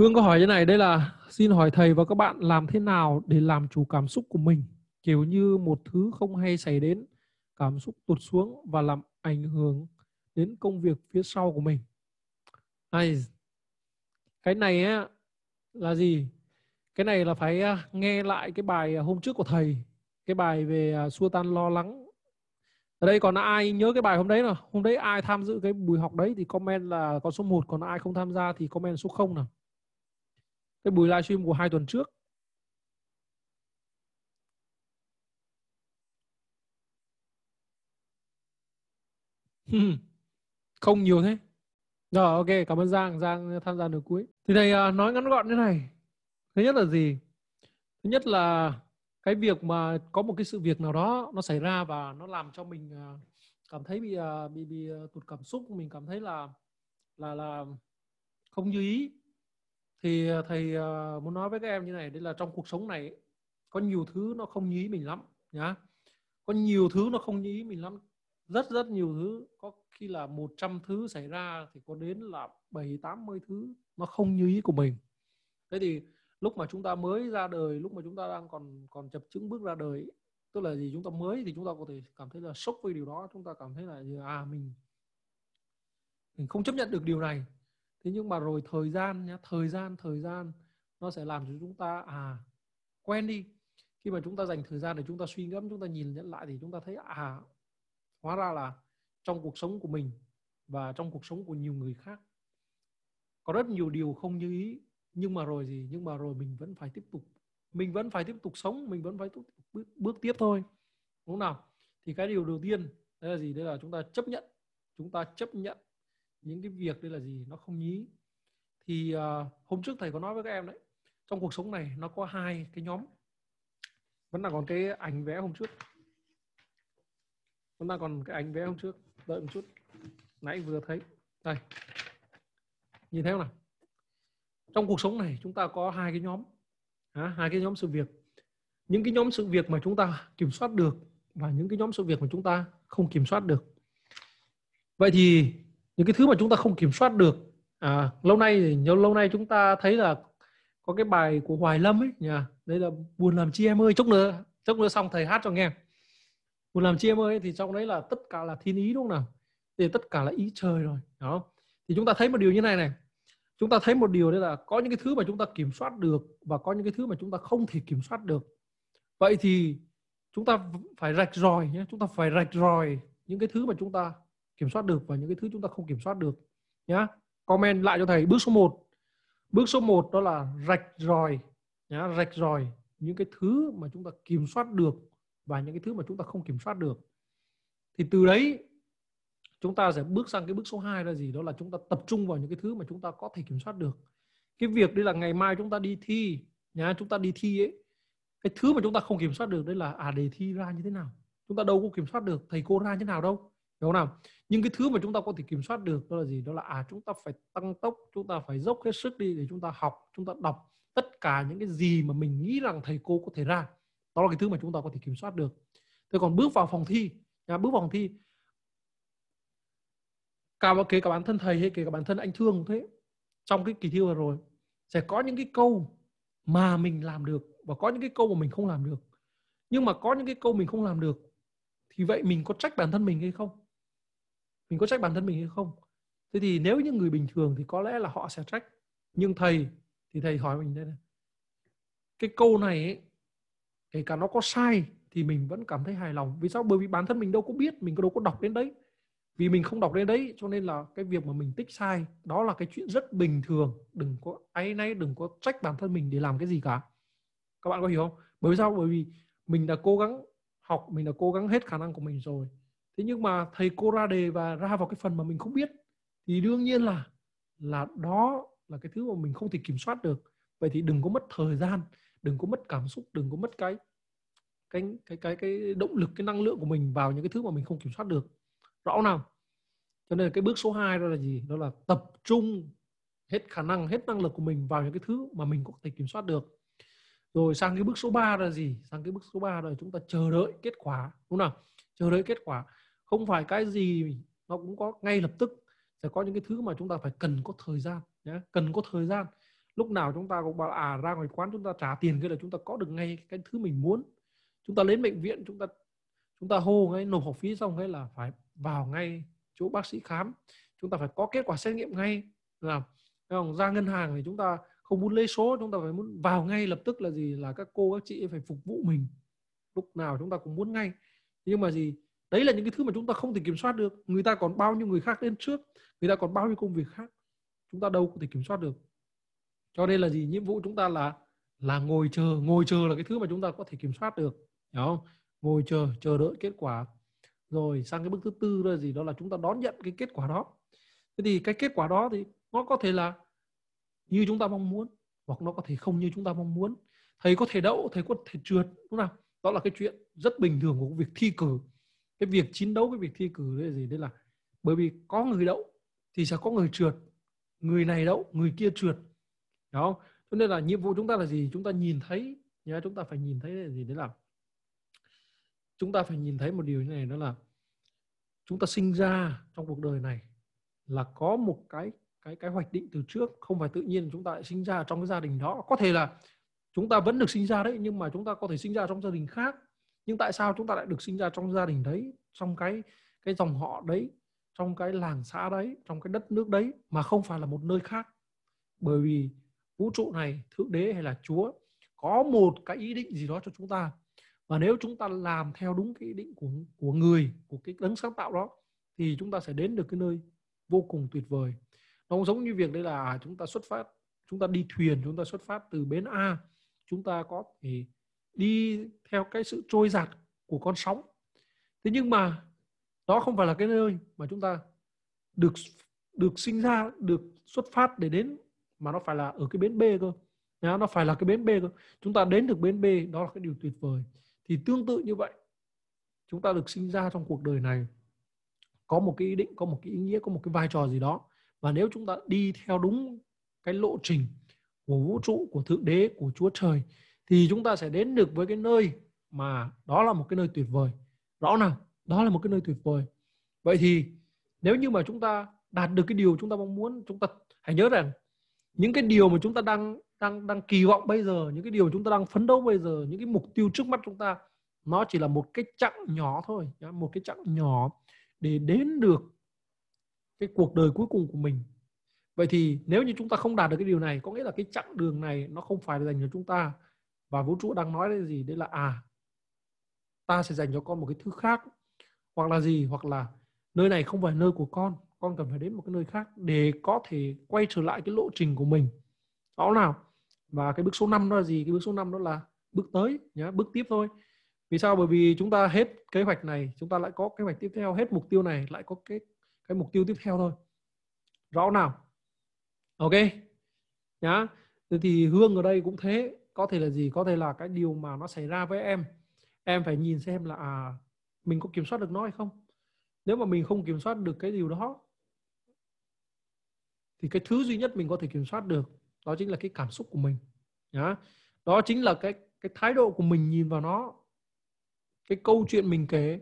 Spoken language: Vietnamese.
Hương có hỏi như này, đây là xin hỏi thầy và các bạn làm thế nào để làm chủ cảm xúc của mình, kiểu như một thứ không hay xảy đến, cảm xúc tụt xuống và làm ảnh hưởng đến công việc phía sau của mình. Ai, cái này á là gì? Cái này là phải à, nghe lại cái bài à, hôm trước của thầy, cái bài về à, xua tan lo lắng. Ở đây còn ai nhớ cái bài hôm đấy nào? Hôm đấy ai tham dự cái buổi học đấy thì comment là con số 1, còn ai không tham gia thì comment số 0 nào cái buổi livestream của hai tuần trước. Hmm. Không nhiều thế. Rồi, ok, cảm ơn Giang. Giang tham gia nửa cuối. Thì thầy à, nói ngắn gọn như này. Thứ nhất là gì? Thứ nhất là cái việc mà có một cái sự việc nào đó nó xảy ra và nó làm cho mình à, cảm thấy bị à, bị bị tụt cảm xúc. Mình cảm thấy là là là không như ý thì à, thầy uh, muốn nói với các em như này đây là trong cuộc sống này có nhiều thứ nó không như ý mình lắm nhá. Có nhiều thứ nó không như ý mình lắm. Rất rất nhiều thứ. Có khi là 100 thứ xảy ra thì có đến là 7 80 thứ nó không như ý của mình. Thế thì lúc mà chúng ta mới ra đời lúc mà chúng ta đang còn còn chập chững bước ra đời tức là gì? Chúng ta mới thì chúng ta có thể cảm thấy là sốc với điều đó. Chúng ta cảm thấy là à mình mình không chấp nhận được điều này thế nhưng mà rồi thời gian nhá thời gian thời gian nó sẽ làm cho chúng ta à quen đi. Khi mà chúng ta dành thời gian để chúng ta suy ngẫm chúng ta nhìn nhận lại thì chúng ta thấy à hóa ra là trong cuộc sống của mình và trong cuộc sống của nhiều người khác có rất nhiều điều không như ý. Nhưng mà rồi gì? Nhưng mà rồi mình vẫn phải tiếp tục mình vẫn phải tiếp tục sống mình vẫn phải tiếp tục bước, bước tiếp thôi. Đúng không nào? Thì cái điều đầu tiên đấy là gì? Đấy là chúng ta chấp nhận chúng ta chấp nhận những cái việc đây là gì nó không nhí. Thì uh, hôm trước thầy có nói với các em đấy trong cuộc sống này nó có hai cái nhóm. Vẫn là còn cái ảnh vẽ hôm trước. Vẫn là còn cái ảnh vẽ hôm trước. Đợi một chút. Nãy vừa thấy. Đây. Nhìn thấy không nào? Trong cuộc sống này chúng ta có hai cái nhóm. À, hai cái nhóm sự việc. Những cái nhóm sự việc mà chúng ta kiểm soát được và những cái nhóm sự việc mà chúng ta không kiểm soát được. Vậy thì những cái thứ mà chúng ta không kiểm soát được. À, lâu nay thì lâu nay chúng ta thấy là có cái bài của Hoài Lâm ấy nhỉ đây là buồn làm chi em ơi chốc nữa chốc nữa xong thầy hát cho nghe. Buồn làm chi em ơi thì trong đấy là tất cả là thiên ý đúng không nào? Thì tất cả là ý trời rồi đó. Thì chúng ta thấy một điều như này này. Chúng ta thấy một điều đấy là có những cái thứ mà chúng ta kiểm soát được và có những cái thứ mà chúng ta không thể kiểm soát được. Vậy thì chúng ta phải rạch ròi nhé chúng ta phải rạch ròi những cái thứ mà chúng ta kiểm soát được và những cái thứ chúng ta không kiểm soát được, nhá. Comment lại cho thầy bước số 1 bước số 1 đó là rạch ròi, nhá, rạch ròi những cái thứ mà chúng ta kiểm soát được và những cái thứ mà chúng ta không kiểm soát được. Thì từ đấy, chúng ta sẽ bước sang cái bước số 2 là gì? Đó là chúng ta tập trung vào những cái thứ mà chúng ta có thể kiểm soát được. Cái việc đây là ngày mai chúng ta đi thi, nhá, chúng ta đi thi ấy, cái thứ mà chúng ta không kiểm soát được đấy là à đề thi ra như thế nào? Chúng ta đâu có kiểm soát được, thầy cô ra như thế nào đâu? Hiểu không nào? Nhưng cái thứ mà chúng ta có thể kiểm soát được đó là gì? Đó là à chúng ta phải tăng tốc, chúng ta phải dốc hết sức đi để chúng ta học, chúng ta đọc tất cả những cái gì mà mình nghĩ rằng thầy cô có thể ra. Đó là cái thứ mà chúng ta có thể kiểm soát được. Thế còn bước vào phòng thi nhà bước vào phòng thi. Cả kể cả bản thân thầy hay kể cả bản thân anh thương thế. Trong cái kỳ thi vừa rồi, sẽ có những cái câu mà mình làm được và có những cái câu mà mình không làm được. Nhưng mà có những cái câu mình không làm được, thì vậy mình có trách bản thân mình hay không? Mình có trách bản thân mình hay không? Thế thì nếu những người bình thường thì có lẽ là họ sẽ trách. Nhưng thầy thì thầy hỏi mình đây này. Cái câu này ấy, kể cả nó có sai thì mình vẫn cảm thấy hài lòng. Vì sao? Bởi vì bản thân mình đâu có biết mình đâu có đọc đến đấy. Vì mình không đọc đến đấy cho nên là cái việc mà mình tích sai đó là cái chuyện rất bình thường. Đừng có áy náy đừng có trách bản thân mình để làm cái gì cả. Các bạn có hiểu không? Bởi vì sao? Bởi vì mình đã cố gắng học mình đã cố gắng hết khả năng của mình rồi thế nhưng mà thầy cô ra đề và ra vào cái phần mà mình không biết, thì đương nhiên là là đó là cái thứ mà mình không thể kiểm soát được. Vậy thì đừng có mất thời gian, đừng có mất cảm xúc, đừng có mất cái cái cái cái cái động lực, cái năng lượng của mình vào những cái thứ mà mình không kiểm soát được. Rõ nào? Cho nên cái bước số 2 đó là gì? Đó là tập trung hết khả năng, hết năng lực của mình vào những cái thứ mà mình có thể kiểm soát được. Rồi sang cái bước số 3 là gì? Sang cái bước số 3 là chúng ta chờ đợi kết quả, đúng không nào? Chờ đợi kết quả không phải cái gì nó cũng có, ngay lập tức sẽ có những cái thứ mà chúng ta phải cần có thời gian nhé cần có thời gian. Lúc nào chúng ta cũng bảo à ra ngoài quán chúng ta trả tiền cái là chúng ta có được ngay cái thứ mình muốn. Chúng ta đến bệnh viện, chúng ta chúng ta hô ngay, nộp học phí xong hay là phải vào ngay chỗ bác sĩ khám. Chúng ta phải có kết quả xét nghiệm ngay. Là không? ra ngân hàng thì chúng ta không muốn lấy số, chúng ta phải muốn vào ngay lập tức là gì? Là các cô, các chị phải phục vụ mình. Lúc nào chúng ta cũng muốn ngay. Nhưng mà gì? Đấy là những cái thứ mà chúng ta không thể kiểm soát được. Người ta còn bao nhiêu người khác đến trước? Người ta còn bao nhiêu công việc khác? Chúng ta đâu có thể kiểm soát được. Cho nên là gì? Nhiệm vụ chúng ta là là ngồi chờ. Ngồi chờ là cái thứ mà chúng ta có thể kiểm soát được. Hiểu không? Ngồi chờ chờ đợi kết quả. Rồi, sang cái bước thứ tư là gì? Đó là chúng ta đón nhận cái kết quả đó. Thế thì cái kết quả đó thì nó có thể là như chúng ta mong muốn, hoặc nó có thể không như chúng ta mong muốn. Thầy có thể đậu, thầy có thể trượt, đúng không đó là cái chuyện rất bình thường của việc thi cử cái việc chiến đấu, cái việc thi cử đấy là gì? Đấy là bởi vì có người đậu thì sẽ có người trượt, người này đậu, người kia trượt. Đó. Cho nên là nhiệm vụ chúng ta là gì? Chúng ta nhìn thấy, nhá, chúng ta phải nhìn thấy là gì? Đấy là chúng ta phải nhìn thấy một điều như này, đó là chúng ta sinh ra trong cuộc đời này là có một cái cái cái hoạch định từ trước, không phải tự nhiên chúng ta lại sinh ra trong cái gia đình đó. Có thể là chúng ta vẫn được sinh ra đấy, nhưng mà chúng ta có thể sinh ra trong gia đình khác nhưng tại sao chúng ta lại được sinh ra trong gia đình đấy, trong cái cái dòng họ đấy, trong cái làng xã đấy, trong cái đất nước đấy mà không phải là một nơi khác? Bởi vì vũ trụ này, thượng đế hay là chúa có một cái ý định gì đó cho chúng ta. Và nếu chúng ta làm theo đúng cái ý định của của người, của cái đấng sáng tạo đó, thì chúng ta sẽ đến được cái nơi vô cùng tuyệt vời. Nó cũng giống như việc đây là chúng ta xuất phát, chúng ta đi thuyền, chúng ta xuất phát từ bến A, chúng ta có thể đi theo cái sự trôi giạt của con sóng. Thế nhưng mà đó không phải là cái nơi mà chúng ta được được sinh ra, được xuất phát để đến, mà nó phải là ở cái bến B cơ. Nó phải là cái bến B cơ. Chúng ta đến được bến B, đó là cái điều tuyệt vời. Thì tương tự như vậy, chúng ta được sinh ra trong cuộc đời này. Có một cái ý định, có một cái ý nghĩa, có một cái vai trò gì đó. Và nếu chúng ta đi theo đúng cái lộ trình của vũ trụ, của thượng đế, của chúa trời thì chúng ta sẽ đến được với cái nơi mà đó là một cái nơi tuyệt vời. Rõ nào đó là một cái nơi tuyệt vời. Vậy thì nếu như mà chúng ta đạt được cái điều chúng ta mong muốn, chúng ta hãy nhớ rằng những cái điều mà chúng ta đang đang đang kỳ vọng bây giờ, những cái điều chúng ta đang phấn đấu bây giờ, những cái mục tiêu trước mắt chúng ta, nó chỉ là một cái chặng nhỏ thôi một cái chặng nhỏ để đến được cái cuộc đời cuối cùng của mình. Vậy thì nếu như chúng ta không đạt được cái điều này, có nghĩa là cái chặng đường này nó không phải dành cho chúng ta và vũ trụ đang nói là gì? Đấy là à ta sẽ dành cho con một cái thứ khác, hoặc là gì? Hoặc là nơi này không phải nơi của con con cần phải đến một cái nơi khác để có thể quay trở lại cái lộ trình của mình. Rõ nào? Và cái bước số 5 đó là gì? Cái bước số 5 đó là bước tới, nhá, bước tiếp thôi. Vì sao? Bởi vì chúng ta hết kế hoạch này, chúng ta lại có kế hoạch tiếp theo, hết mục tiêu này, lại có cái cái mục tiêu tiếp theo thôi. Rõ nào? Ok, nhá. Thì hương ở đây cũng thế có thể là gì? Có thể là cái điều mà nó xảy ra với em. Em phải nhìn xem là à mình có kiểm soát được nó hay không? Nếu mà mình không kiểm soát được cái điều đó, thì cái thứ duy nhất mình có thể kiểm soát được, đó chính là cái cảm xúc của mình. Nhá. Đó chính là cái cái thái độ của mình nhìn vào nó, cái câu chuyện mình kể.